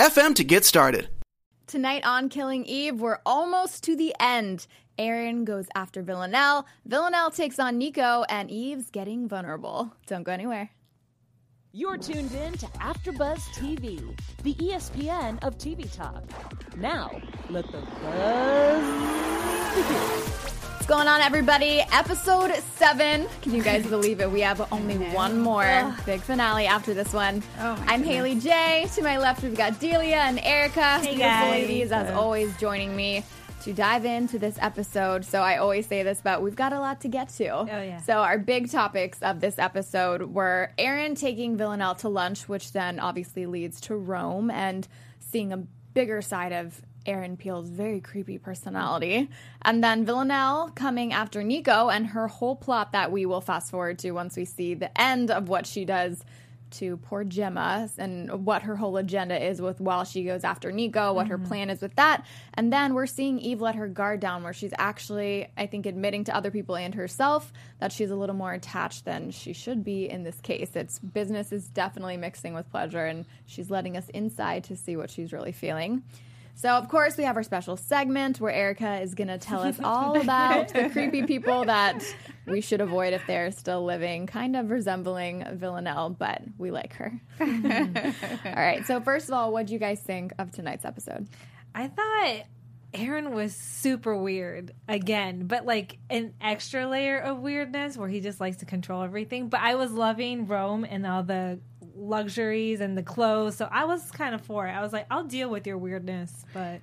FM to get started. Tonight on Killing Eve, we're almost to the end. Aaron goes after Villanelle. Villanelle takes on Niko, and Eve's getting vulnerable. Don't go anywhere. You're tuned in to AfterBuzz TV, the ESPN of TV talk. Now, let the buzz begin. What's going on, everybody? Episode seven. Can you guys believe it? We have only one more big finale after this one. Oh I'm Haley J. To my left, we've got Delia and Erika. Hey, Beautiful guys. ladies, as always, joining me to dive into this episode. So I always say this, but we've got a lot to get to. Oh yeah. So our big topics of this episode were Aaron taking Villanelle to lunch, which then obviously leads to Rome and seeing a bigger side of Aaron Peel's very creepy personality. And then Villanelle coming after Niko and her whole plot that we will fast forward to once we see the end of what she does to poor Gemma and what her whole agenda is with while she goes after Niko, what her mm-hmm. plan is with that. And then we're seeing Eve let her guard down where she's actually, I think, admitting to other people and herself that she's a little more attached than she should be in this case. It's business is definitely mixing with pleasure and she's letting us inside to see what she's really feeling. So, of course, we have our special segment where Erika is going to tell us all about the creepy people that we should avoid if they're still living, kind of resembling Villanelle, but we like her. all right. So, first of all, what do you guys think of tonight's episode? I thought Aaron was super weird again, but like an extra layer of weirdness where he just likes to control everything. But I was loving Rome and all the luxuries and the clothes, so I was kind of for it. I was like, I'll deal with your weirdness, but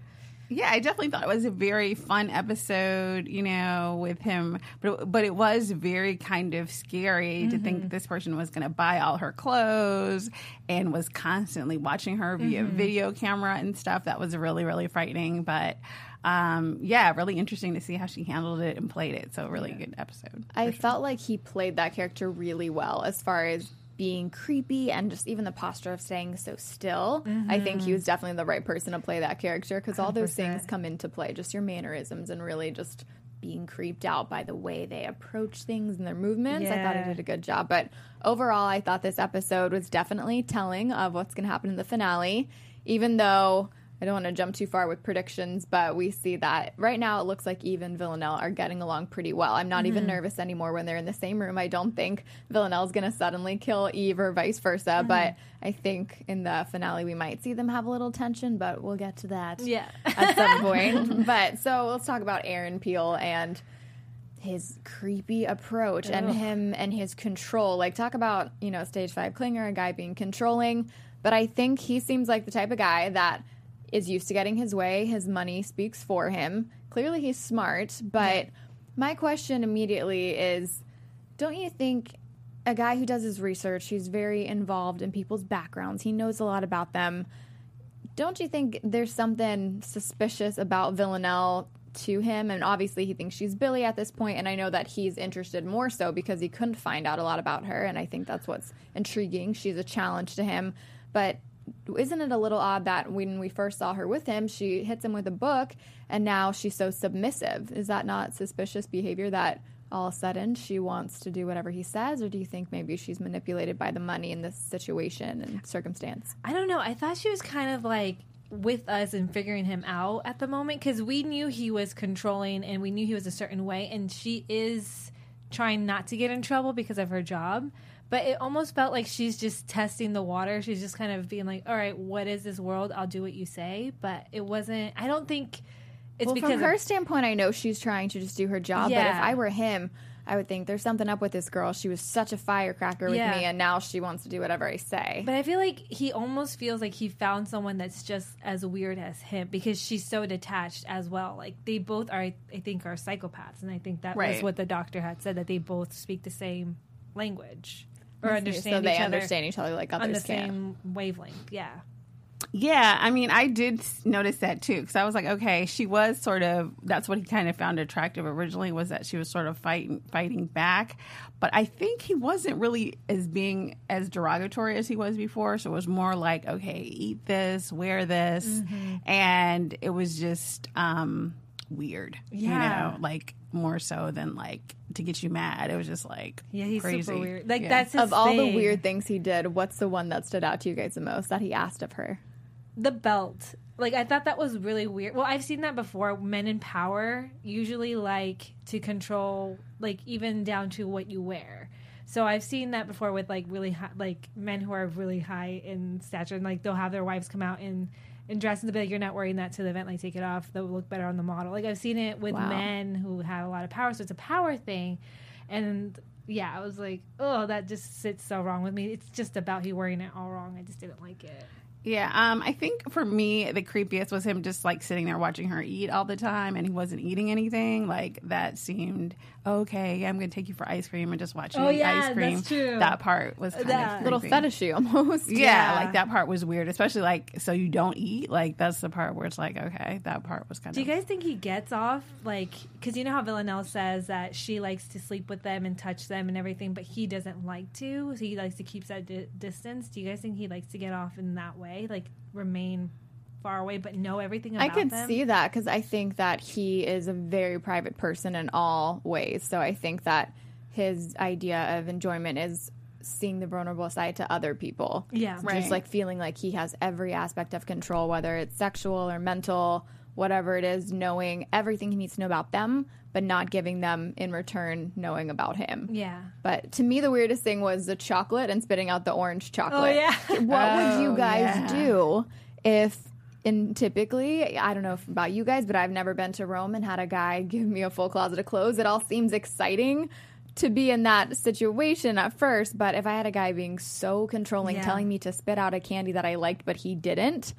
Yeah, I definitely thought it was a very fun episode, you know, with him. But but it was very kind of scary to think this person was going to buy all her clothes and was constantly watching her via video camera and stuff. That was really really frightening. But um, yeah, really interesting to see how she handled it and played it. So really good episode. I felt like he played that character really well as far as being creepy and just even the posture of staying so still. I think he mm-hmm. was definitely the right person to play that character because all those things come into play, just your mannerisms and really just being creeped out by the way they approach things and their movements. I thought he did a good job. But overall, I thought this episode was definitely telling of what's going to happen in the finale, even though. I don't want to jump too far with predictions, but we see that right now it looks like Eve and Villanelle are getting along pretty well. I'm not even mm-hmm. nervous anymore when they're in the same room. I don't think Villanelle's going to suddenly kill Eve or vice versa, mm-hmm. but I think in the finale we might see them have a little tension, but we'll get to that yeah. at some point. But so let's talk about Aaron Peel and his creepy approach and him and his control. Like talk about, you know, stage 5 clinger, a guy being controlling, but I think he seems like the type of guy that is used to getting his way. His money speaks for him. Clearly he's smart, but my question immediately is don't you think a guy who does his research, he's very involved in people's backgrounds, he knows a lot about them. Don't you think there's something suspicious about Villanelle to him? And obviously, he thinks she's Billy at this point, and I know that he's interested more so because he couldn't find out a lot about her, and I think that's what's intriguing. She's a challenge to him, but isn't it a little odd that when we first saw her with him, she hits him with a book, and now she's so submissive? Is that not suspicious behavior that all of a sudden she wants to do whatever he says, or do you think maybe she's manipulated by the money in this situation and circumstance? I don't know. I thought she was kind of like with us and figuring him out at the moment because we knew he was controlling and we knew he was a certain way, and she is trying not to get in trouble because of her job. But it almost felt like she's just testing the water. She's just kind of being like, "All right, what is this world? I'll do what you say." But it wasn't. I don't think it's well, because from her of- standpoint, I know she's trying to just do her job. But if I were him, I would think there's something up with this girl. She was such a firecracker with Yeah. me, and now she wants to do whatever I say. But I feel like he almost feels like he found someone that's just as weird as him because she's so detached as well. Like they both are, I think, are psychopaths, and I think that was what the doctor had said that they both speak the same language or so understand they each other understand each other like on the others can. same wavelength. Yeah. Yeah, I mean, I did notice that too because I was like, okay, she was sort of. That's what he kind of found attractive originally was that she was sort of fighting fighting back, but I think he wasn't really as being as derogatory as he was before. So it was more like, okay, eat this, wear this, Mm-hmm. and it was just um weird. Yeah. you know, like more so than like to get you mad. It was just like Yeah, he's crazy. super weird. Like Yeah. that's his of all the weird things he did, what's the one that stood out to you guys the most that he asked of her? the belt. Like I thought that was really weird. Well, I've seen that before. Men in power usually like to control, like even down to what you wear. So I've seen that before with like really high, like men who are really high in stature, and like they'll have their wives come out and and dress and be like, "You're not wearing that to the event. Like take it off. They'll look better on the model." Like I've seen it with Wow. men who have a lot of power. So it's a power thing, and yeah, I was like, "Oh, that just sits so wrong with me." It's just about he wearing it all wrong. I just didn't like it. Yeah, um, I think for me the creepiest was him just like sitting there watching her eat all the time, and he wasn't eating anything. Like that seemed okay. I'm going to take you for ice cream and just watch you Oh, eat yeah, ice cream. that's true. That part was kind That- of Little fetishy almost. Yeah, Yeah. like that part was weird, especially like so you don't eat. Like that's the part where it's like okay, that part was kind Do of. Do you guys think he gets off like because you know how Villanelle says that she likes to sleep with them and touch them and everything, but he doesn't like to. So he likes to keep that di- distance. Do you guys think he likes to get off in that way, like remain far away but know everything about I could them? see that because I think that he is a very private person in all ways. So I think that his idea of enjoyment is seeing the vulnerable side to other people. Yeah. Right. Just like feeling like he has every aspect of control, whether it's sexual or mental, whatever it is, knowing everything he needs to know about them, but not giving them in return knowing about him. Yeah. But to me, the weirdest thing was the chocolate and spitting out the orange chocolate. Oh, yeah. what would you Oh, guys yeah. do if? And typically, I don't know about you guys, but I've never been to Rome and had a guy give me a full closet of clothes. It all seems exciting to be in that situation at first, but if I had a guy being so controlling, Yeah. telling me to spit out a candy that I liked, but he didn't,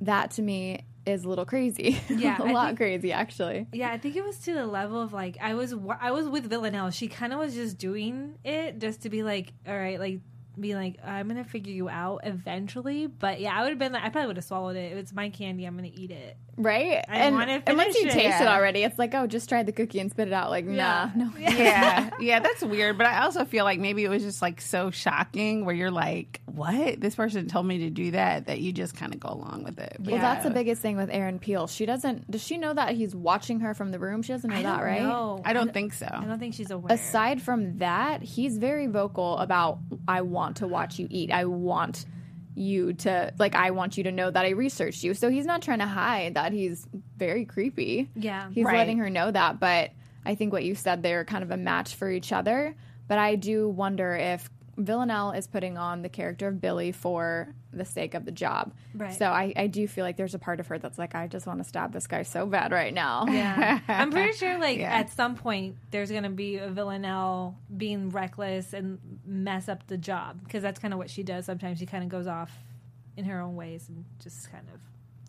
that to me is a little crazy. Mm-hmm. Yeah, a I lot think- crazy actually. Yeah, I think it was to the level of like I was I was with Villanelle. She kind of was just doing it just to be like, all right, like be like, I'm gonna figure you out eventually. But yeah, I would have been like, I probably would have swallowed it. If it's my candy, I'm gonna eat it. Right? I and, wanna and once you finish it. taste it already, it's like, oh, just try the cookie and spit it out. Like, Yeah. nah, no. yeah, yeah, that's weird. But I also feel like maybe it was just like so shocking where you're like, what? This person told me to do that, that you just kind of go along with it. But Well, that's the biggest thing with Aaron Peel. She doesn't. Does she know that he's watching her from the room? She doesn't know I that, don't right? know. I don't think so. I don't think she's aware. Aside from that, he's very vocal about. I want to watch you eat. I want you to like. I want you to know that I researched you. So he's not trying to hide that he's very creepy. Yeah. he's Right. letting her know that. But I think what you said they're kind of a match for each other. But I do wonder if Villanelle is putting on the character of Billy for the sake of the job. Right. So I, I do feel like there's a part of her that's like, I just want to stab this guy so bad right now. Yeah, I'm pretty sure. Like Yeah. at some point, there's gonna be a Villanelle being reckless and mess up the job because that's kind of what she does. Sometimes she kind of goes off in her own ways and just kind of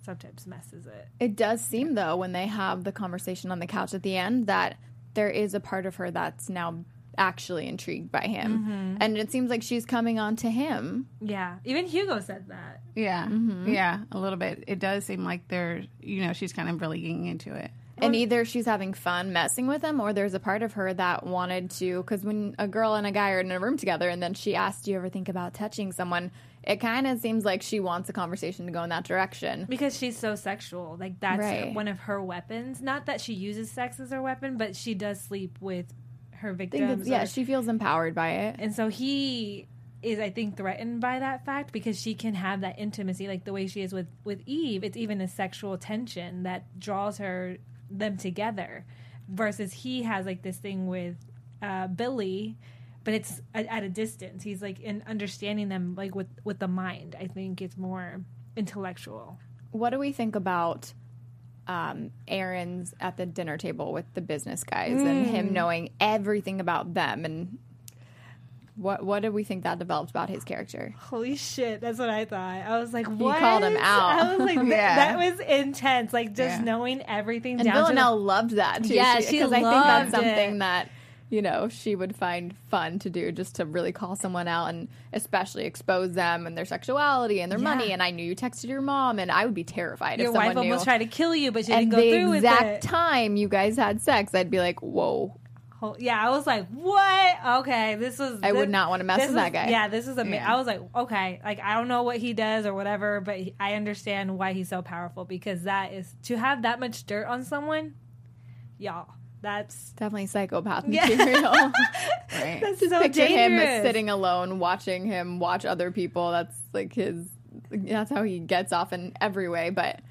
sometimes messes it. It does seem though when they have the conversation on the couch at the end that there is a part of her that's now actually intrigued by him. Mm-hmm. And it seems like she's coming on to him. Yeah, even Hugo said that. Yeah, yeah, a little bit. It does seem like they're, you know, she's kind of really getting into it. And either she's having fun messing with him, or there's a part of her that wanted to. Because when a girl and a guy are in a room together, and then she asks, "Do you ever think about touching someone?" It kind of seems like she wants a conversation to go in that direction. Because she's so sexual. Like that's Right. one of her weapons. Not that she uses sex as her weapon, but she does sleep with her victims. yeah, or- she feels empowered by it. And so he is, I think, threatened by that fact because she can have that intimacy, like the way she is with with Eve. It's even a sexual tension that draws her them together, versus he has like this thing with uh, Billy, but it's at, at a distance. He's like in understanding them like with with the mind. I think it's more intellectual. What do we think about um, Aaron's at the dinner table with the business guys and Mm. him knowing everything about them and what what do we think that developed about his character? Holy shit, that's what I thought. I was like, what? called him out. I was like, that, Yeah. that was intense. Like just Yeah. knowing everything And down to the loved that too. Yeah, she because I think that's loved something it. that you know, she would find fun to do just to really call someone out and especially expose them and their sexuality and their Yeah. money. And I knew you texted your mom, and I would be terrified Your if someone wife knew. almost tried to kill you, but she and didn't go through with exact time you guys had sex, I'd be like, "Whoa, Whole- Yeah, I was like, "What? Okay, this was." I would not wanna mess with was- that guy. Yeah, this is amazing. Yeah. I was like, "Okay, like I don't know what he does or whatever, but he, I understand why he's so powerful because that is to have that much dirt on someone, y'all. That's definitely psychopath Yeah. material." Right. that's so Picture him dangerous. as sitting alone, watching him watch other people. That's like his. That's how he gets off in every way. But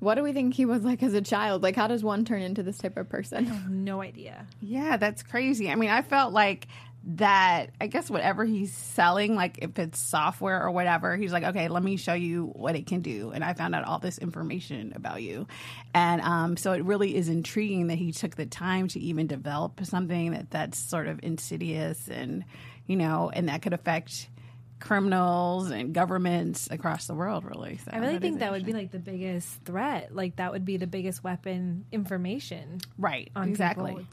what do we think he was like as a child? Like, how does one turn into this type of person? no idea. Yeah, that's crazy. I mean, I felt like that, I guess, whatever he's selling, like if it's software or whatever, he's like, okay, let me show you what it can do. And I found out all this information about you. And um, so it really is intriguing that he took the time to even develop something that that's sort of insidious and, you know, and that could affect criminals and governments across the world, really. So I really is think that would be like the biggest threat. Like that would be the biggest weapon information right. on exactly. people.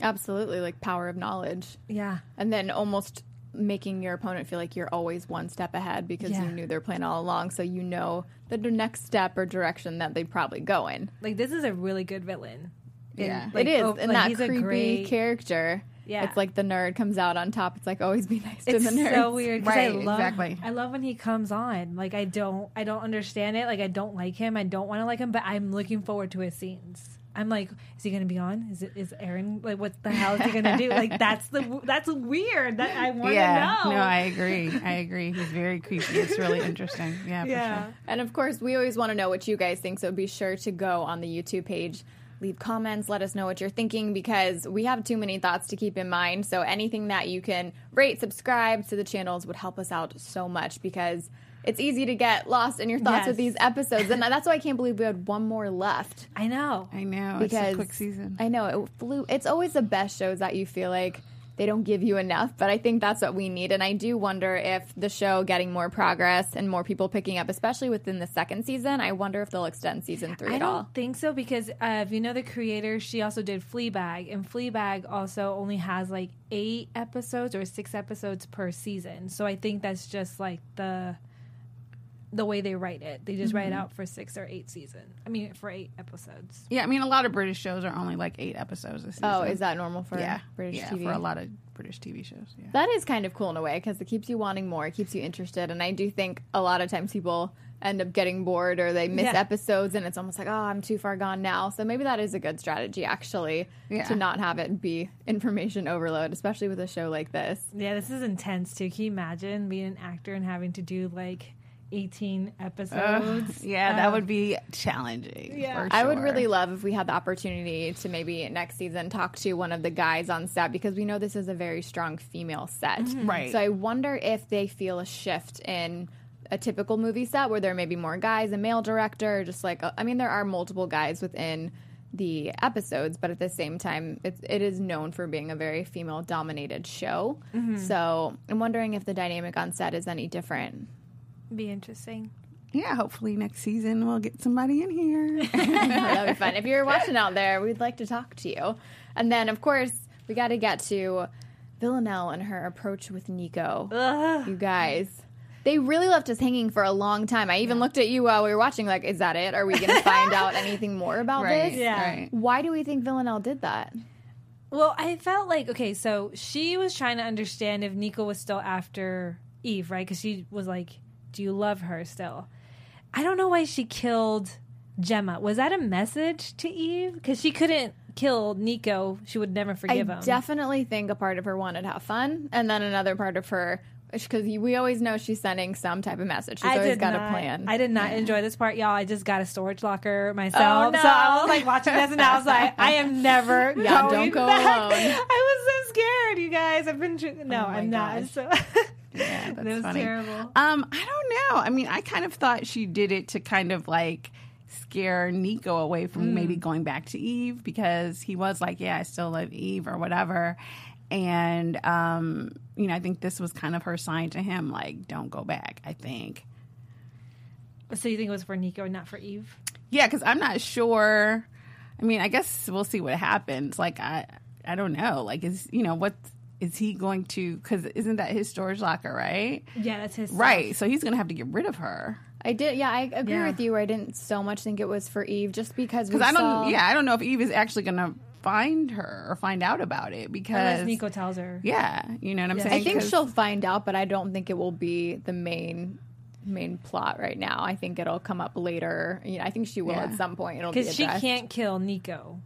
It's- Absolutely, like power of knowledge, yeah. and then almost making your opponent feel like you're always one step ahead because Yeah. you knew their plan all along, so you know the next step or direction that they'd probably go in. Like this is a really good villain. And, Yeah. like, it is, oh, and like, that creepy great- character. Yeah. it's like the nerd comes out on top. It's like always be nice to the nerd. It's so weird. 'cause I Right, love, exactly. I love when he comes on. Like I don't, I don't understand it. Like I don't like him. I don't want to like him, but I'm looking forward to his scenes. I'm like, is he going to be on? Is it is Aaron like what the hell is he going to do? Like that's the that's weird. That I want to Yeah, know. no, I agree. I agree. He's very creepy. It's really interesting. Yeah, for yeah. sure. And of course, we always want to know what you guys think, so be sure to go on the YouTube page, leave comments, let us know what you're thinking because we have too many thoughts to keep in mind. So anything that you can rate, subscribe to the channels would help us out so much because it's easy to get lost in your thoughts Yes. with these episodes. And that's why I can't believe we had one more left. I know. I know. Because it's a quick season. I know it flew. It's always the best shows that you feel like they don't give you enough, but I think that's what we need. And I do wonder if the show getting more progress and more people picking up, especially within the second season, I wonder if they'll extend season three I at all. I don't think so because uh, if you know the creator, she also did Fleabag, and Fleabag also only has like eight episodes or six episodes per season. So I think that's just like the the way they write it. They just write Mm-hmm. it out for six or eight season. I mean, for eight episodes. yeah, I mean, a lot of British shows are only like eight episodes a season. Oh, is that normal for yeah, British yeah, TV? for a lot of British TV shows. Yeah. That is kind of cool in a way because it keeps you wanting more, it keeps you interested. And I do think a lot of times people end up getting bored or they miss Yeah. episodes and it's almost like, oh, I'm too far gone now. So maybe that is a good strategy actually Yeah. to not have it be information overload, especially with a show like this. Yeah, this is intense too. Can you imagine being an actor and having to do like eighteen episodes? yeah, that Um, would be challenging. yeah. for I would really love if we had the opportunity to maybe next season talk to one of the guys on set because we know this is a very strong female set. Right. So I wonder if they feel a shift in a typical movie set where there may be more guys, a male director, just like, I mean, there are multiple guys within the episodes, but at the same time, it's, it is known for being a very female dominated show. So I'm wondering if the dynamic on set is any different. Be interesting. Yeah, hopefully next season we'll get somebody in here. That'd be fun. If you're watching out there, we'd like to talk to you. And then, of course, we got to get to Villanelle and her approach with Niko. You guys. They really left us hanging for a long time. I even looked at you while we were watching, like, is that it? Are we going to find out anything more about right. this? Yeah. Right. Why do we think Villanelle did that? Well, I felt like okay, so she was trying to understand if Niko was still after Eve, right? Because she was like, "Do you love her still?" I don't know why she killed Gemma. Was that a message to Eve? Because she couldn't kill Niko; she would never I forgive him. I definitely think a part of her wanted to have fun, and then another part of her, because we always know she's sending some type of message. She's I always got not, a plan. I did not enjoy this part, y'all. I just got a storage locker oh, myself, Oh, no. so I was like watching this, and I was like, I am never Yeah, going don't go back. alone. I was so scared, you guys. I've been no, Oh I'm not. So Yeah, that's was funny. terrible. Um, I don't know. I mean, I kind of thought she did it to kind of like scare Niko away from maybe going back to Eve because he was like, "Yeah, I still love Eve" or whatever. And um, you know, I think this was kind of her sign to him, like, "Don't go back." I think. So you think it was for Niko and not for Eve? Yeah, because I'm not sure. I mean, I guess we'll see what happens. Like, I, I don't know. Like, is you know what is he going to? Because isn't that his storage locker, right? Yeah, that's his stuff. Right. So he's going to have to get rid of her. I did, yeah, I agree Yeah. with you. Where I didn't so much think it was for Eve, just because Because I don't. saw- Yeah, I don't know if Eve is actually going to find her or find out about it because Unless Niko tells her. Yeah, you know what I'm Yeah. saying. I think 'Cause- she'll find out, but I don't think it will be the main main plot right now. I think it'll come up later. You know, I think she will Yeah. at some point. It'll because she can't kill Niko.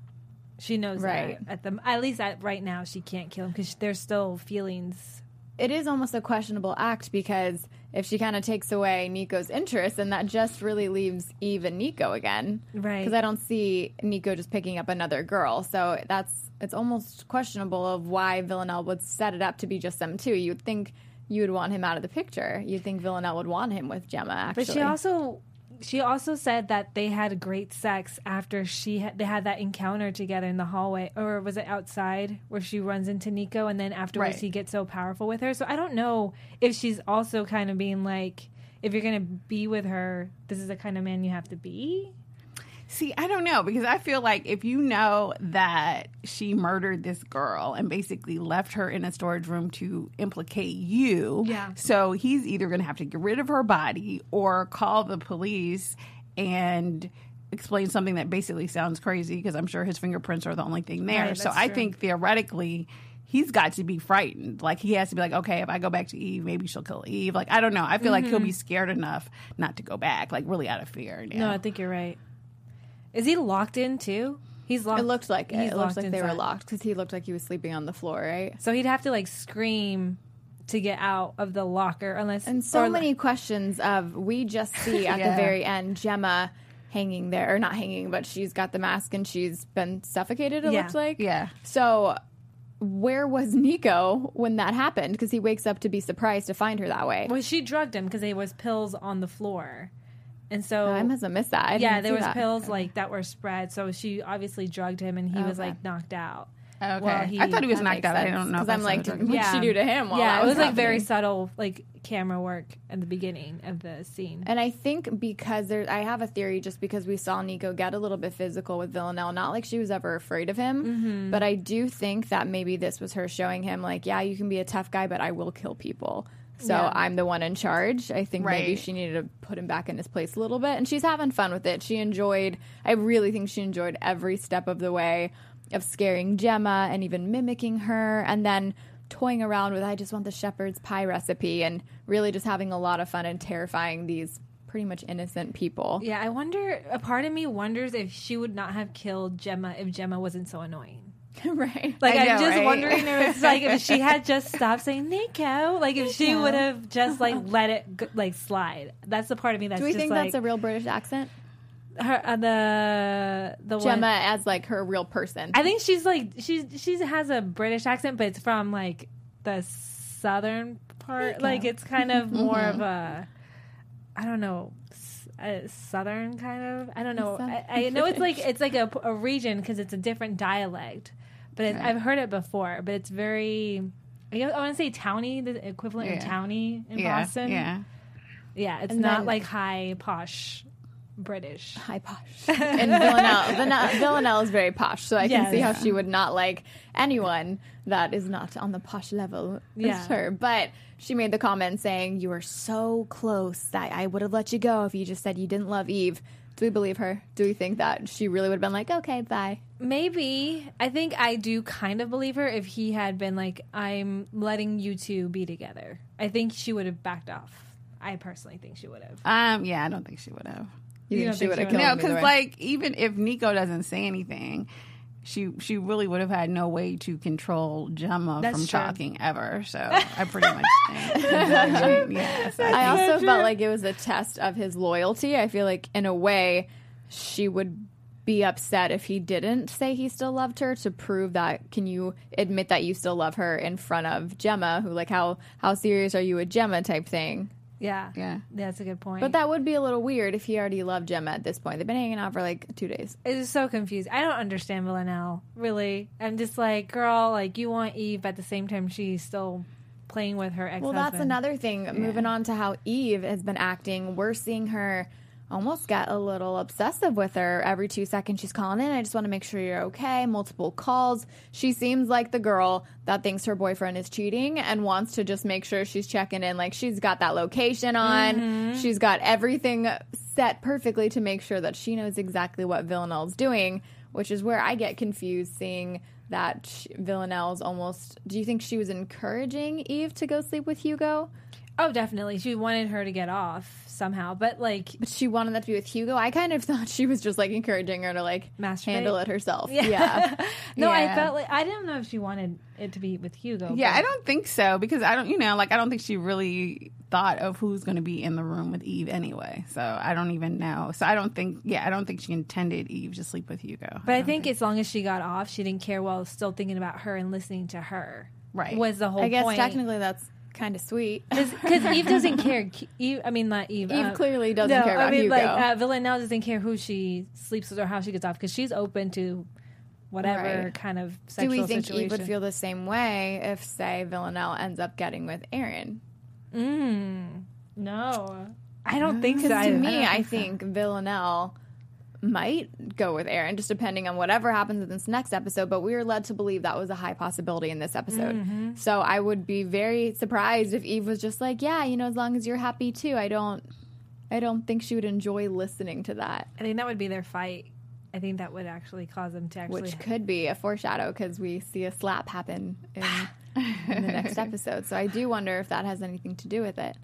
She knows Right. that at the at least at, right now she can't kill him because there's still feelings. It is almost a questionable act because if she kind of takes away Niko's interest, then that just really leaves Eve and Niko again. Right. Because I don't see Niko just picking up another girl. So that's it's almost questionable of why Villanelle would set it up to be just them two. You'd think you would want him out of the picture. You'd think Villanelle would want him with Gemma. Actually, But she also she also said that they had great sex after she had, they had that encounter together in the hallway or was it outside where she runs into Niko and then afterwards Right. he gets so powerful with her. So I don't know if she's also kind of being like if you're going to be with her, this is the kind of man you have to be. See, I don't know because I feel like if you know that she murdered this girl and basically left her in a storage room to implicate you, Yeah. So he's either going to have to get rid of her body or call the police and explain something that basically sounds crazy because I'm sure his fingerprints are the only thing there. Right, so I true. think theoretically. He's got to be frightened. Like he has to be like, okay, if I go back to Eve, maybe she'll kill Eve. Like I don't know. I feel like he'll Mm-hmm. be scared enough not to go back. Like really out of fear. No, I think you're right. Is he locked in too? He's locked. it looked like it. It looked like they were locked because he looked like he was sleeping on the floor, right? So he'd have to like scream to get out of the locker unless And so many questions of we just see at Yeah. the very end Gemma hanging there, or not hanging, but she's got the mask and she's been suffocated. It Yeah. looks like. Yeah. So where was Niko when that happened? Because he wakes up to be surprised to find her that way. Well, she drugged him because there was pills on the floor, and so I must have missed that. I yeah, there was that. pills like that were spread. So she obviously drugged him, and he was like knocked out. Okay. Well, he- I thought he was knocked makes out. I don't know. Because I'm like, the did- what'd she do to him? While yeah, that it was was like very subtle, like camera work at the beginning of the scene. And I think because there, I have a theory just because we saw Niko get a little bit physical with Villanelle, not like she was ever afraid of him, Mm-hmm. but I do think that maybe this was her showing him, like, yeah, you can be a tough guy, but I will kill people. So Yeah. I'm the one in charge. I think maybe she needed to put him back in his place a little bit. And she's having fun with it. She enjoyed, I really think she enjoyed every step of the way of scaring Gemma and even mimicking her. And then toying around with, I just want the shepherd's pie recipe and really just having a lot of fun and terrifying these pretty much innocent people. Yeah, I wonder. A part of me wonders if she would not have killed Gemma if Gemma wasn't so annoying. right. Like I I'm just right? wondering if it's like if she had just stopped saying Niko, like if she would have just like let it g- like slide. That's the part of me that's Do we just think like that's a real British accent? her uh, the the one. Gemma as like her real person. I think she's like she's she has a British accent, but it's from like the southern part. Like it's kind of more of a I don't know. A southern kind of I don't know. I, I know it's like it's like a, a region because it's a different dialect, but it, I've heard it before. But it's very I, guess- I want to say towny, the equivalent of Yeah. towny in yeah, Boston. Yeah. yeah. It's And not then- like high posh British. high posh. and Villanelle, Villanelle, Villanelle is very posh, so I can Yes. see how she would not like anyone that is not on the posh level Yeah. as her. But she made the comment saying, "You were so close that I would have let you go if you just said you didn't love Eve." Do we believe her? Do we think that she really would have been like, "Okay, bye"? Maybe. I think I do kind of believe her if he had been like, I'm letting you two be together. I think she would have backed off. I personally think she would have. Um. Yeah. I don't think she would have. You, You think don't she would have she killed No, because like even if Niko doesn't say anything, she she really would have had no way to control Gemma That's from true. talking ever. So I pretty much think. yeah. So I I think- also felt like it was a test of his loyalty. I feel like, in a way, she would be upset if he didn't say he still loved her to prove that. Can you admit that you still love her in front of Gemma, who like how how serious are you with Gemma type thing? Yeah. Yeah. That's a good point. But that would be a little weird if he already loved Gemma at this point. They've been hanging out for like two days. It is so confused. I don't understand Villanelle, really. I'm just like, girl, like, you want Eve, but at the same time, she's still playing with her ex Well, that's another thing. Moving on to how Eve has been acting, we're seeing her almost get a little obsessive with her. Every two seconds she's calling in. I just want to make sure you're okay. Multiple calls. She seems like the girl that thinks her boyfriend is cheating and wants to just make sure she's checking in. Like she's got that location on. Mm-hmm. She's got everything set perfectly to make sure that she knows exactly what Villanelle's doing, which is where I get confused seeing that Villanelle's almost. Do you think she was encouraging Eve to go sleep with Hugo? Oh, definitely. She wanted her to get off somehow, but like, But she wanted that to be with Hugo. I kind of thought she was just like encouraging her to like Masturbate? handle it herself. Yeah. no, I felt like I didn't know if she wanted it to be with Hugo. Yeah, but- I don't think so because I don't, you know, like I don't think she really thought of who's going to be in the room with Eve anyway. So I don't even know. So I don't think, yeah, I don't think she intended Eve to sleep with Hugo. But I think as long as she got off, she didn't care while still thinking about her and listening to her. Right. Was the whole I guess point. technically that's kind of sweet. Because Eve doesn't care. Eve, I mean, not Eve. Eve uh, clearly doesn't no, care about I mean, Hugo. like uh, Villanelle doesn't care who she sleeps with or how she gets off because she's open to whatever Right. kind of Do we think situation. Eve would feel the same way if, say, Villanelle ends up getting with Aaron? no, I don't think so. I, to I me, don't I think so. think Villanelle might go with Aaron, just depending on whatever happens in this next episode. But we were led to believe that was a high possibility in this episode. Mm-hmm. So I would be very surprised if Eve was just like, "Yeah, you know, as long as you're happy too." I don't, I don't think she would enjoy listening to that, I think that would be their fight. I think that would actually cause them to actually. which could be a foreshadow because we see a slap happen in, in the next episode. So I do wonder if that has anything to do with it.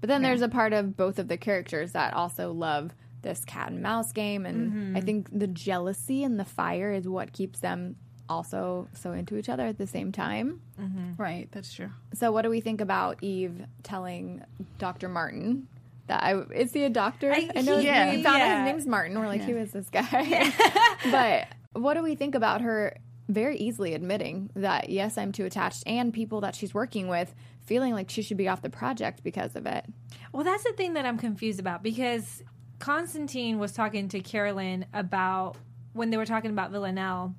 But then there's a part of both of the characters that also love this cat and mouse game, and I mm-hmm. think the jealousy and the fire is what keeps them also so into each other at the same time. Mm-hmm. right. That's true. So, what do we think about Eve telling Dr. Martin that I is he a doctor? I, know his- yeah. we found out Yeah. his name's Martin. We're like, who is this guy? but what do we think about her very easily admitting that yes, I'm too attached, and people that she's working with feeling like she should be off the project because of it? Well, that's the thing that I'm confused about because Constantine was talking to Carolyn about when they were talking about Villanelle.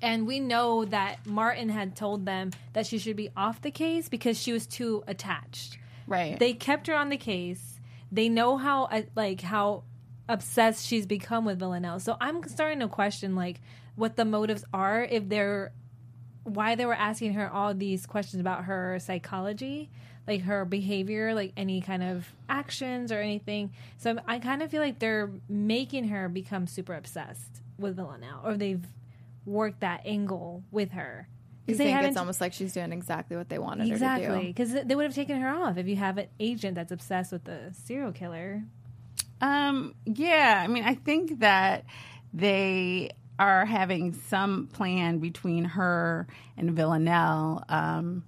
And we know that Martin had told them that she should be off the case because she was too attached. Right. They kept her on the case. They know how uh, like how obsessed she's become with Villanelle. So I'm starting to question like what the motives are if they're why they were asking her all these questions about her psychology, like her behavior, like any kind of actions or anything. So I'm- kind of feel like they're making her become super obsessed with Villanelle, or they've worked that angle with her. You think it's almost like she's doing exactly what they wanted her to do. exactly because they would have taken her off if you have an agent that's obsessed with the serial killer. Um, yeah, I mean, I think that they are having some plan between her and Villanelle. Um,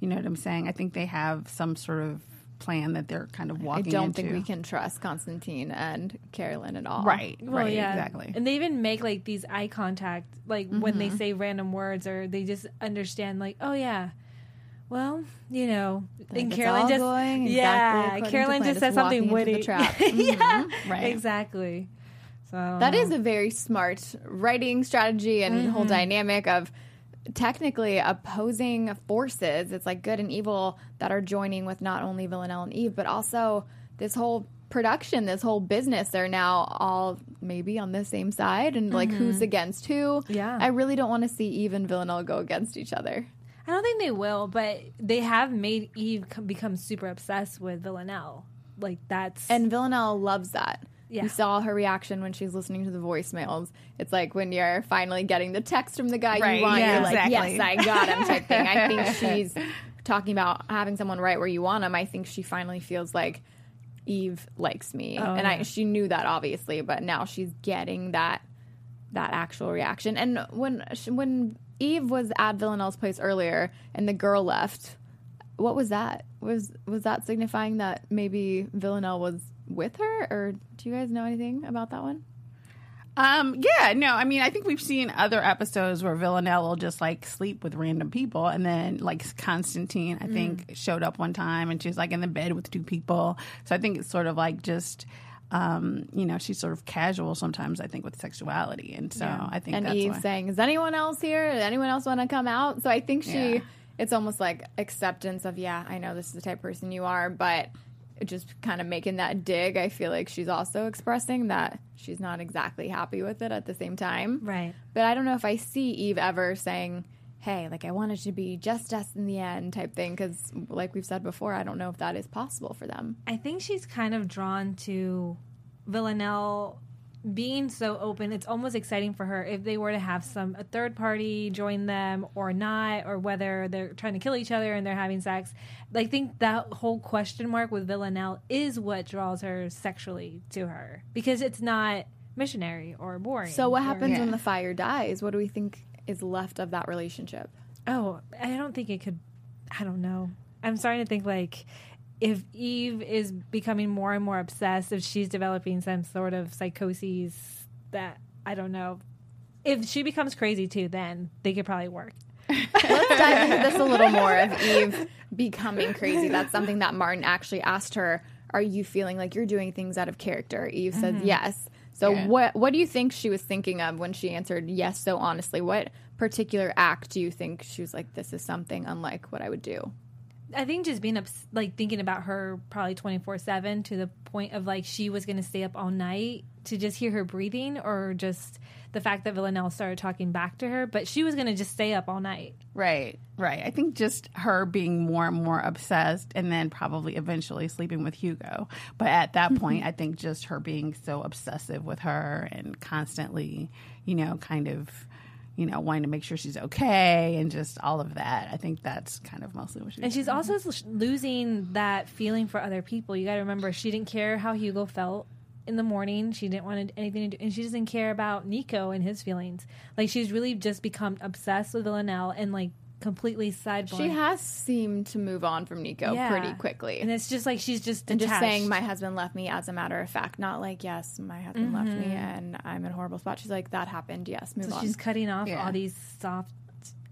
you know what I'm saying? I think they have some sort of plan that they're kind of walking. Into. I don't into. think we can trust Constantine and Carolyn at all. Right, Well, right, yeah, exactly. And they even make like these eye contact, like when they mm-hmm. say random words, or they just understand, like, oh yeah, well, you know. Like, and Carolyn just, going exactly yeah, Carolyn just just says something walking into witty. the trap. yeah, mm-hmm. Right. exactly. So That is a very smart writing strategy and whole mm-hmm. dynamic of technically opposing forces. It's like good and evil that are joining with not only Villanelle and Eve, but also this whole production, this whole business. They're now all maybe on the same side and like mm-hmm. who's against who. Yeah. I really don't want to see Eve and Villanelle go against each other. I don't think they will, but they have made Eve become super obsessed with Villanelle. Like that's And Villanelle loves that. Yeah. You saw her reaction when she's listening to the voicemails. It's like when you're finally getting the text from the guy Right, you want, yeah, you're like, yes, I got him type thing. I think she's talking about having someone right where you want him. I think she finally feels like Eve likes me. Oh, and I, she knew that obviously, but now she's getting that that actual reaction. And when when Eve was at Villanelle's place earlier and the girl left, what was that? Was was that signifying that maybe Villanelle was with her, or do you guys know anything about that one? Um, yeah, no, I mean, I think we've seen other episodes where Villanelle will just like sleep with random people, and then like Constantine, I think, showed up one time and she's like in the bed with two people. So I think it's sort of like just, um, you know, she's sort of casual sometimes. I think with sexuality, and so I think And that's Eve why. saying, "Is anyone else here? Does anyone else want to come out?" So I think she, Yeah. it's almost like acceptance of, yeah, I know this is the type of person you are, but just kind of making that dig, I feel like she's also expressing that she's not exactly happy with it at the same time. Right. But I don't know if I see Eve ever saying, hey, like I want it to be just us in the end type thing. Because, like we've said before, I don't know if that is possible for them. I think she's kind of drawn to Villanelle being so open. It's almost exciting for her if they were to have some a third party join them or not, or whether they're trying to kill each other and they're having sex. I think that whole question mark with Villanelle is what draws her sexually to her because it's not missionary or boring. So, what happens Yeah. when the fire dies? What do we think is left of that relationship? Oh, I don't think it could. I don't know. I'm starting to think like if Eve is becoming more and more obsessed, if she's developing some sort of psychoses that I don't know. If she becomes crazy too, then they could probably work. Let's dive into this a little more of Eve becoming crazy. That's something that Martin actually asked her. Are you feeling like you're doing things out of character? Eve said mm-hmm. yes. So Yeah. what what do you think she was thinking of when she answered yes so honestly? What particular act do you think she was like this is something unlike what I would do? I think just being ups- like thinking about her probably 24 7 to the point of like she was going to stay up all night to just hear her breathing or just the fact that Villanelle started talking back to her, but she was going to just stay up all night. Right, right. I think just her being more and more obsessed and then probably eventually sleeping with Hugo. But at that mm-hmm. point, I think just her being so obsessive with her and constantly, you know, kind of, you know, wanting to make sure she's okay and just all of that. I think that's kind of mostly what she And she's also losing that feeling for other people. You got to remember, she didn't care how Hugo felt in the morning. She didn't want anything to do, and she doesn't care about Niko and his feelings. Like she's really just become obsessed with Villanelle and like completely sidebar. She has seemed to move on from Niko Yeah. pretty quickly. and it's just like she's just and just saying my husband left me as a matter of fact, not like yes, my husband left me Mm-hmm. and I'm in a horrible spot. She's like that happened. Yes, move So on. she's cutting off Yeah. all these soft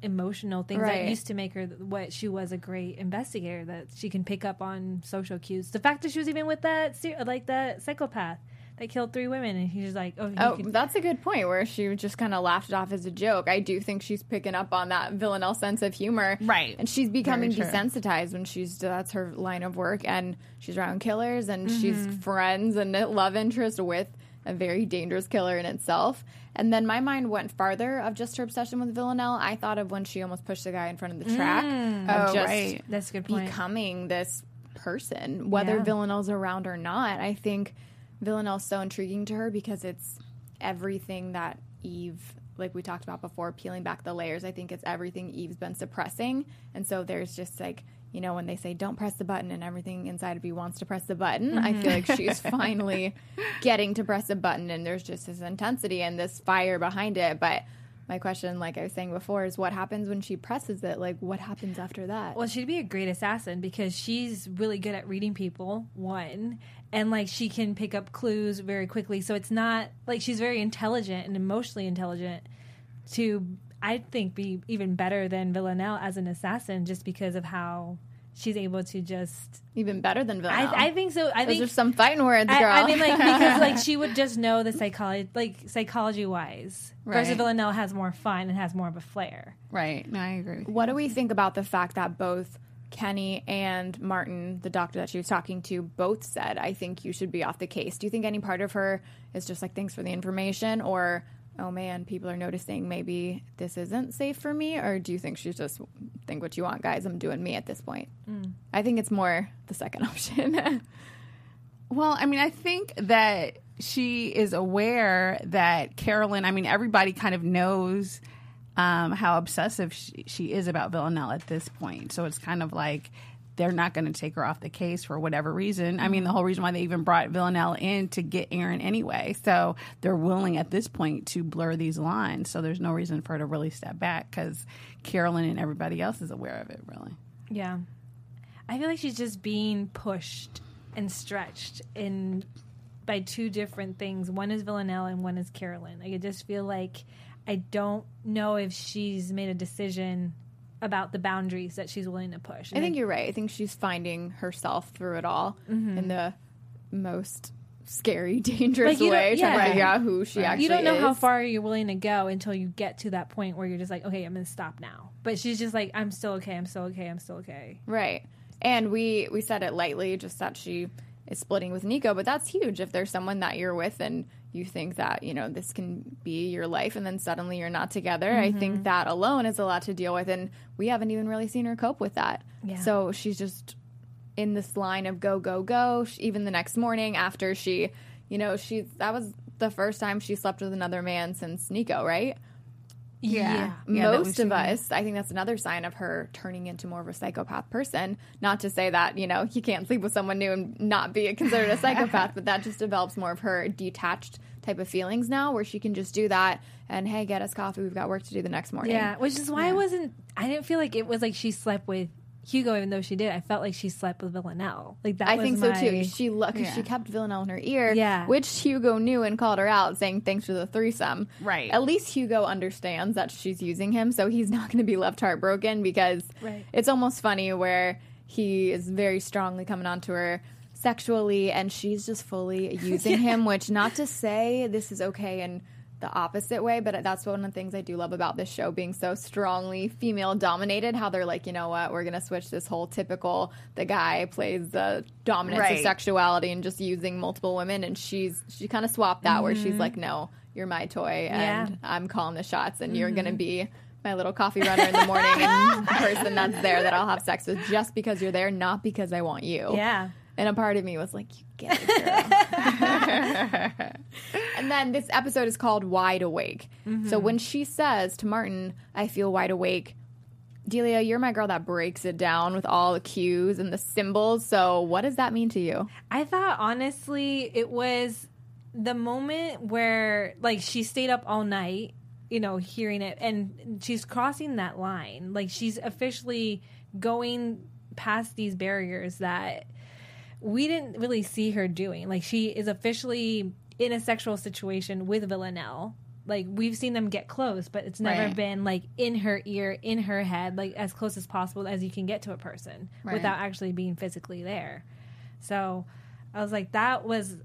emotional things Right. that used to make her th- what she was a great investigator that she can pick up on social cues. The fact that she was even with that like that psychopath that killed three women and he's just like, oh, Oh, can- that's a good point where she just kind of laughed it off as a joke. I do think she's picking up on that Villanelle sense of humor. Right. And she's becoming desensitized when she's, that's her line of work. And she's around killers and she's Mm-hmm. friends and love interest with a very dangerous killer in itself. And then my mind went farther of just her obsession with Villanelle. I thought of when she almost pushed the guy in front of the track. Mm. Of Oh, just right. that's a good point. becoming this person, whether Yeah. Villanelle's around or not. I think Villanelle's so intriguing to her because it's everything that Eve, like we talked about before, peeling back the layers. I think it's everything Eve's been suppressing. And so there's just like, you know, when they say don't press the button and everything inside of you wants to press the button, I feel like mm-hmm. she's finally getting to press a button and there's just this intensity and this fire behind it. But my question, like I was saying before, is what happens when she presses it? Like, what happens after that? Well, she'd be a great assassin because she's really good at reading people, one, and like she can pick up clues very quickly. So it's not like she's very intelligent and emotionally intelligent to, I think, be even better than Villanelle as an assassin just because of how she's able to just. Even better than Villanelle. I, I think so. I Those think are some fighting words, girl. I mean, like because like she would just know the psychology, like psychology wise. Versus Villanelle has more fun and has more of a flair. Right. No, I agree. what do we think about the fact that both Kenny and Martin, the doctor that she was talking to, both said, I think you should be off the case? Do you think any part of her is just like, thanks for the information? Or, oh man, people are noticing maybe this isn't safe for me? Or do you think she's just, think what you want, guys? I'm doing me at this point. Mm. I think it's more the second option. Well, I mean, I think that she is aware that Carolyn, I mean, everybody kind of knows um, how obsessive she, she is about Villanelle at this point. So it's kind of like they're not going to take her off the case for whatever reason. I mean, the whole reason why they even brought Villanelle in to get Aaron anyway. So they're willing at this point to blur these lines. So there's no reason for her to really step back because Carolyn and everybody else is aware of it, really. Yeah. I feel like she's just being pushed and stretched in by two different things. One is Villanelle and one is Carolyn. Like, I just feel like I don't know if she's made a decision about the boundaries that she's willing to push. I think you're right. I think she's finding herself through it all mm-hmm. in the most scary, dangerous Like, way, trying yeah. to figure out who she actually you don't know how far you're willing to go until you get to that point where you're just like, okay, I'm going to stop now. But she's just like, I'm still okay. I'm still okay. I'm still okay. Right. And we we said it lightly, just that she is splitting with Niko, but that's huge. If there's someone that you're with and you think that you know this can be your life, and then suddenly you're not together, I think mm-hmm. that alone is a lot to deal with, and we haven't even really seen her cope with that. Yeah. So she's just in this line of go go go. She, even the next morning after she, you know, she that was the first time she slept with another man since Niko, right? Yeah. Yeah, most was- of us, I think that's another sign of her turning into more of a psychopath person. Not to say that, you know, you can't sleep with someone new and not be considered a psychopath, but that just develops more of her detached type of feelings now where she can just do that and, hey, get us coffee. We've got work to do the next morning. Yeah, which is why I wasn't. I didn't feel like it was like she slept with Hugo, even though she did. I felt like she slept with Villanelle. Like that. I was think so my- too. She looked, Yeah. she kept Villanelle in her ear, Yeah. which Hugo knew and called her out, saying thanks for the threesome. Right. At least Hugo understands that she's using him, so he's not going to be left heartbroken because Right. it's almost funny where he is very strongly coming onto her sexually, and she's just fully using him. Which, not to say this is okay and the opposite way, but that's one of the things I do love about this show being so strongly female dominated. How they're like, you know what, we're gonna switch this whole typical the guy plays the dominance of sexuality and just using multiple women, and she's she kind of swapped that where she's mm-hmm. like, no, you're my toy, and Yeah. I'm calling the shots, and you're gonna mm-hmm. be. My little coffee runner in the morning and the person that's there that I'll have sex with just because you're there, not because I want you. Yeah. And a part of me was like, you get it, girl. and then this episode is called Wide Awake. So mm-hmm. when she says to Martin, I feel wide awake, Delia, you're my girl that breaks it down with all the cues and the symbols. So what does that mean to you? I thought honestly it was the moment where like she stayed up all night, you know, hearing it and she's crossing that line. Like she's officially going past these barriers that we didn't really see her doing. Like she is officially in a sexual situation with Villanelle. Like we've seen them get close, but it's never Right. been like in her ear, in her head, like as close as possible as you can get to a person Right. without actually being physically there. So I was like, that was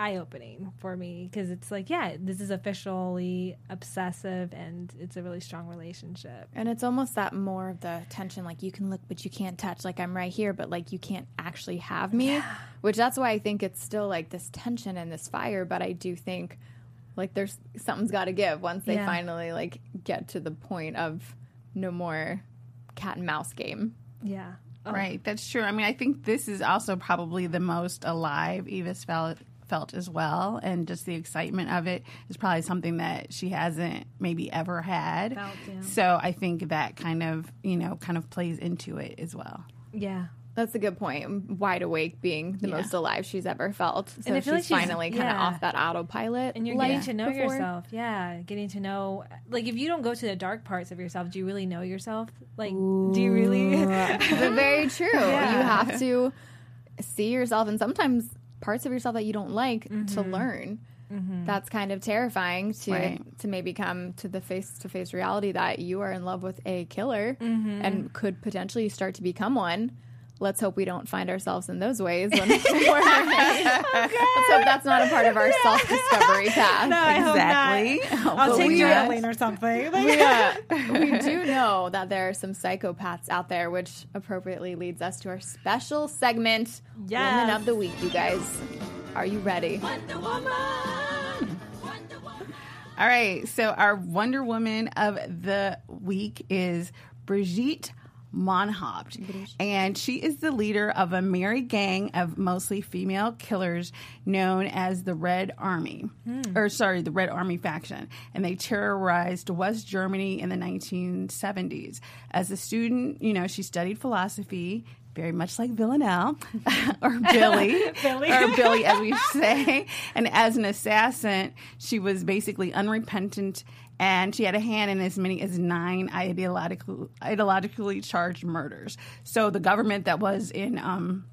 eye opening for me because it's like, yeah, this is officially obsessive and it's a really strong relationship. And it's almost that more of the tension, like you can look, but you can't touch. Like I'm right here, but like you can't actually have me. Which that's why I think it's still like this tension and this fire. But I do think like there's something's got to give once they Yeah. finally like get to the point of no more cat and mouse game. Yeah. Oh, Right, that's true. I mean, I think this is also probably the most alive Eva's felt felt as well, and just the excitement of it is probably something that she hasn't maybe ever had. Felt, yeah. So I think that kind of you know kind of plays into it as well. Yeah. That's a good point. Wide awake being the Yeah. most alive she's ever felt. So And I she's like she's- finally kind of off that autopilot. And you're light getting to know before. yourself. Yeah. Getting to know, like, if you don't go to the dark parts of yourself, do you really know yourself? Like, do you really? but very true. You have to see yourself, and sometimes parts of yourself that you don't like to mm-hmm. learn. Mm-hmm. That's kind of terrifying to Right. to maybe come to the face to face reality that you are in love with a killer mm-hmm. and could potentially start to become one. Let's hope we don't find ourselves in those ways. When we're, Let's hope that's not a part of our self discovery path. exactly. I'll take we- Geraldine or something. Like, we, uh, we do know that there are some psychopaths out there, which appropriately leads us to our special segment, Yes. Woman of the Week. You guys, are you ready? Wonder Woman. All right. So our Wonder Woman of the week is Brigitte Mohnhaupt. And she is the leader of a merry gang of mostly female killers known as the Red Army. Hmm. Or, sorry, the Red Army faction. And they terrorized West Germany in the 1970s. As a student, you know, she studied philosophy. Very much like Villanelle or Billy, Billy. or Billy, as we say. And as an assassin, she was basically unrepentant and she had a hand in as many as nine ideological, ideologically charged murders. So the government that was in um,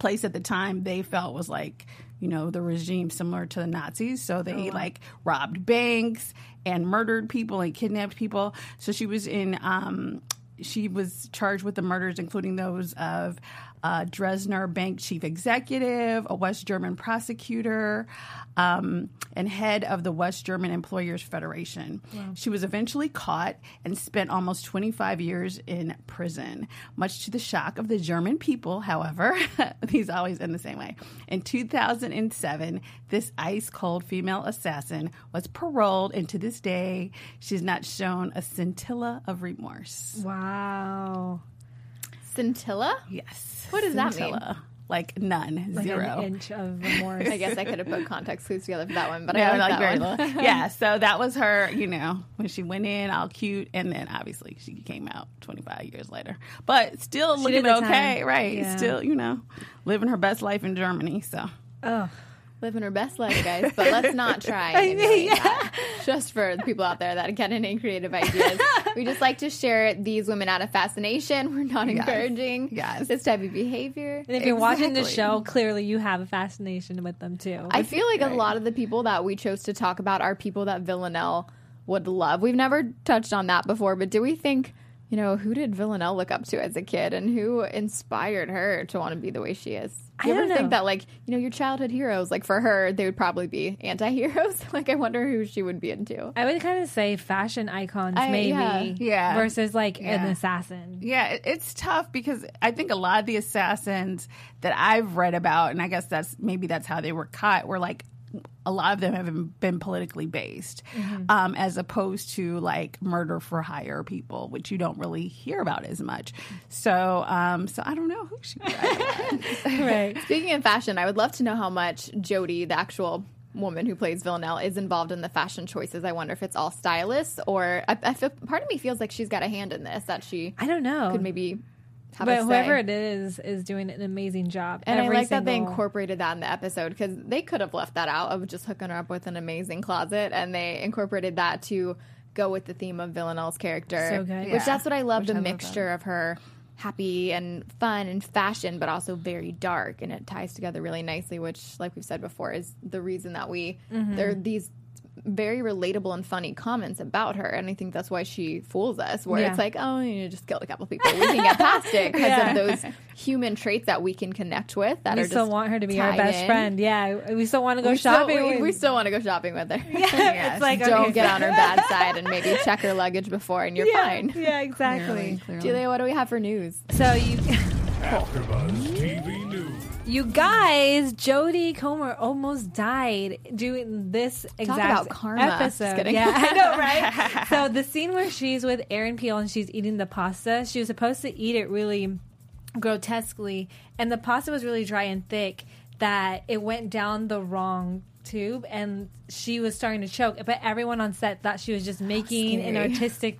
place at the time, they felt was like, you know, the regime similar to the Nazis. So they like robbed banks and murdered people and kidnapped people. So she was in. Um, she was charged with the murders, including those of a Dresdner Bank chief executive, a West German prosecutor, um, and head of the West German Employers Federation. She was eventually caught and spent almost 25 years in prison. Much to the shock of the German people, however, he's always in the same way. In 2007, this ice cold female assassin was paroled, and to this day, she's not shown a scintilla of remorse. Wow. Scintilla? Yes. What does that mean? Scintilla. Like none, Like zero. an inch of remorse. I guess I could have put context clues together for that one, but Yeah, I like, like very that one. little. yeah, so that was her, you know, when she went in, all cute, and then obviously she came out 25 years later. But still She looking okay, time. right? Yeah. Still, you know, living her best life in Germany. So oh. Living her best life, guys, but let's not try. emulating that. Just for the people out there that get any creative ideas, we just like to share these women out of fascination. We're not encouraging Yes. this type of behavior. And if you're watching the show, clearly you have a fascination with them too. I feel like Right. a lot of the people that we chose to talk about are people that Villanelle would love. We've never touched on that before, but do we think, you know, who did Villanelle look up to as a kid and who inspired her to want to be the way she is? Do you I ever don't think that, like, you know, your childhood heroes, like for her, they would probably be anti heroes? like, I wonder who she would be into. I would kind of say fashion icons, I- maybe, yeah. Yeah. versus like an assassin. yeah, it, it's tough because I think a lot of the assassins that I've read about, and I guess that's maybe that's how they were caught, were like a lot of them have been politically based, Mm-hmm. um, as opposed to like murder for hire people, which you don't really hear about as much. So, um, so I don't know who she right. Speaking of fashion, I would love to know how much Jodie, the actual woman who plays Villanelle, is involved in the fashion choices. I wonder if it's all stylists or I, I feel, part of me feels like she's got a hand in this, that she I don't know. could maybe have but whoever it is is doing an amazing job. And I like that they incorporated that in the episode because they could have left that out of just hooking her up with an amazing closet, and they incorporated that to go with the theme of Villanelle's character. So good. Which Yeah. that's what I love Which the I love mixture of her happy and fun and fashion, but also very dark, and it ties together really nicely. Which, like we've said before, is the reason that we Mm-hmm. there are these very relatable and funny comments about her, and I think that's why she fools us. Where Yeah. it's like, oh, you just killed a couple people, we can get past it because Yeah. of those human traits that we can connect with. That we are still just want her to be our best in. friend. Yeah, we still want to go We still, shopping. we, with- we still want to go shopping with her. Yeah, it's like Don't okay. get on her bad side and maybe check her luggage before, and you're yeah, fine. Yeah, exactly. Julia, what do we have for news? So you. AfterBuzz TV News. You guys, Jodie Comer almost died doing this exact about karma. Episode. Yeah, I know, right? so the scene where she's with Aaron Peel and she's eating the pasta, she was supposed to eat it really grotesquely, and the pasta was really dry and thick that it went down the wrong tube, and she was starting to choke. But everyone on set thought she was just making an artistic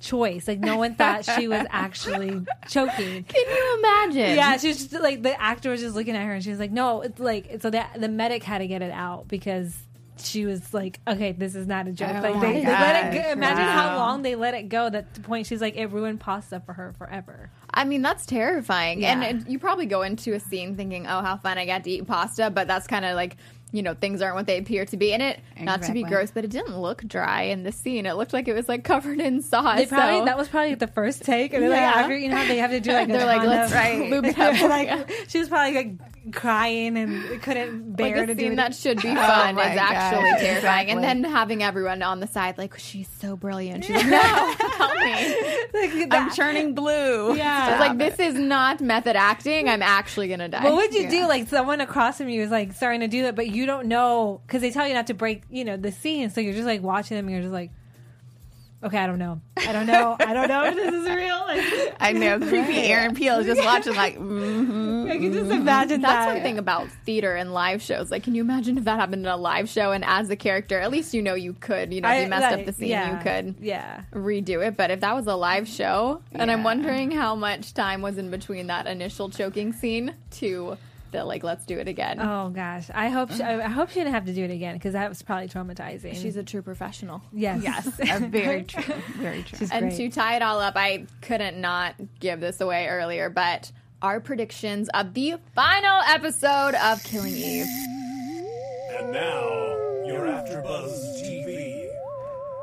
choice. Like no one thought she was actually choking. Can you imagine? Yeah, she was just like the actor was just looking at her and she was like, "No, it's like so that the medic had to get it out because she was like, okay, this is not a joke. Oh like they, they let it go. Imagine how long they let it go. That the point she's like, it ruined pasta for her forever. I mean, that's terrifying. Yeah. And you probably go into a scene thinking, oh, how fun I got to eat pasta, but that's kind of like, you know, things aren't what they appear to be. And it, not to be gross, but it didn't look dry in the scene. It looked like it was like covered in sauce. They probably so- that was probably the first take, and they're Yeah. like after you know they have to do like They're like, let's right. lube it up. Like she was probably like crying and couldn't bear like to a do it. that should be oh fun my is God, actually terrifying. And then having everyone on the side like, she's so brilliant. She's like, no, help me. Like, I'm that- turning blue. Yeah. It's like, this is not method acting. I'm actually going to die. What would you Yeah. do? Like someone across from you is like starting to do that, but you don't know because they tell you not to break, you know, the scene. So you're just like watching them. and You're just like, okay, I don't know, I don't know, I don't know if this is real. Like, I know. Creepy Aaron Peel is just watching, like, mm-hmm. I can just imagine that. That's that. one thing about theater and live shows. Like, can you imagine if that happened in a live show? And as the character, at least you know you could. You know, if I- you messed like, up the scene, yeah, you could Yeah. redo it. But if that was a live show, and I'm wondering how much time was in between that initial choking scene to the like, let's do it again. Oh gosh, I hope she, I I hope she didn't have to do it again because that was probably traumatizing. She's a true professional. yes, Yes, very true. Very true. She's And great. to tie it all up, I couldn't not give this away earlier, but our predictions of the final episode of Killing Eve. And now, your AfterBuzz TV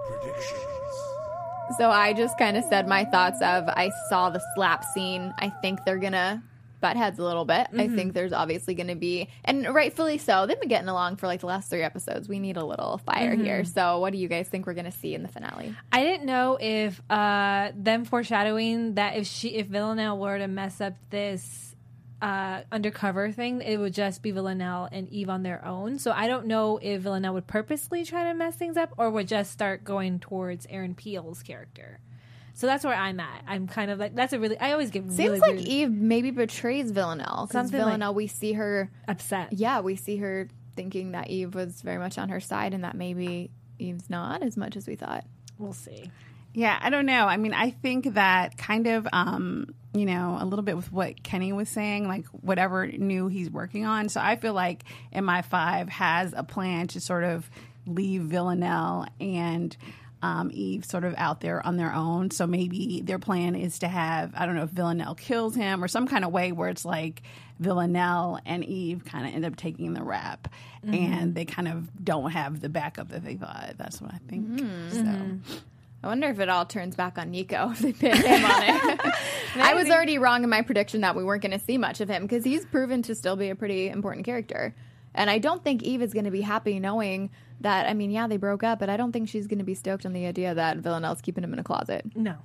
predictions. So I just kind of said my thoughts of I saw the slap scene. I think they're gonna butt heads a little bit. I Mm-hmm. think there's obviously going to be, and rightfully so. They've been getting along for like the last three episodes. We need a little fire Mm-hmm. here. So, what do you guys think we're going to see in the finale? I didn't know if uh, them foreshadowing that if she if Villanelle were to mess up this uh, undercover thing, it would just be Villanelle and Eve on their own. So I don't know if Villanelle would purposely try to mess things up or would just start going towards Aaron Peel's character. So that's where I'm at. I'm kind of like that's a really I always get Seems really like weird- Eve maybe betrays Villanelle. Because Something like- Villanelle, we see her, upset. yeah, we see her thinking that Eve was very much on her side and that maybe Eve's not as much as we thought. We'll see. Yeah, I don't know. I mean, I think that kind of, um, you know, a little bit with what Kenny was saying, like whatever new he's working on. So I feel like MI5 has a plan to sort of leave Villanelle and um, Eve sort of out there on their own. So maybe their plan is to have, I don't know if Villanelle kills him or some kind of way where it's like Villanelle and Eve kind of end up taking the rap and they kind of don't have the backup that they thought. That's what I think. So. I wonder if it all turns back on Niko if they pin him on it. I was already wrong in my prediction that we weren't going to see much of him because he's proven to still be a pretty important character. And I don't think Eve is going to be happy knowing that. I mean, yeah, they broke up, but I don't think she's going to be stoked on the idea that Villanelle's keeping him in a closet. No.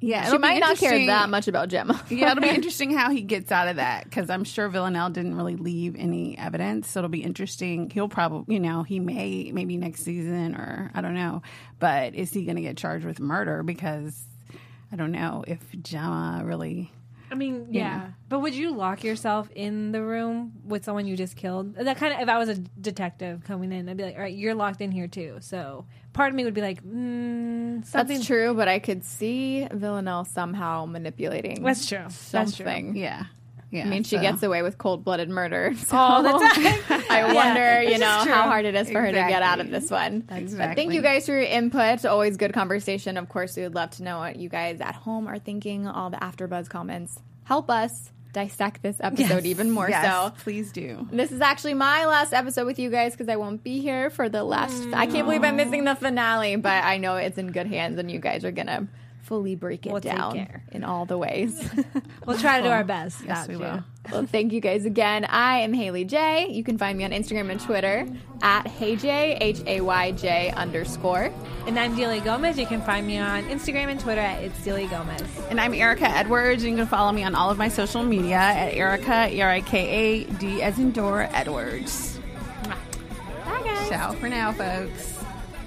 Yeah, She might not care that much about Gemma. yeah, it'll be interesting how he gets out of that because I'm sure Villanelle didn't really leave any evidence. So it'll be interesting. He'll probably, you know, he may maybe next season or I don't know, but is he going to get charged with murder? Because I don't know if Gemma really. I mean, yeah. But would you lock yourself in the room with someone you just killed? That kind of, if I was a detective coming in, I'd be like, all right, you're locked in here too. So part of me would be like, mm, something. That's true, but I could see Villanelle somehow manipulating That's true. That's true. Yeah, yeah. I mean, she so- gets away with cold blooded murder. So All the time. I wonder, you know, how hard it is for her to get out of this one. But thank you guys for your input. Always good conversation. Of course, we would love to know what you guys at home are thinking. All the AfterBuzz comments help us dissect this episode even more Yes, so. please do. This is actually my last episode with you guys because I won't be here for the last. I can't believe I'm missing the finale, but I know it's in good hands, and you guys are gonna fully break it We'll down in all the ways. We'll try to do our best. Yes, we you. will. well, thank you guys again. I am Haley J. You can find me on Instagram and Twitter at HeyJ H A Y J underscore. And I'm Delia Gomez. You can find me on Instagram and Twitter at It's Delia Gomez. And I'm Erika Edwards. and You can follow me on all of my social media at Erika E R I K A D as in Dora Edwards. Bye, guys. Ciao for now, folks.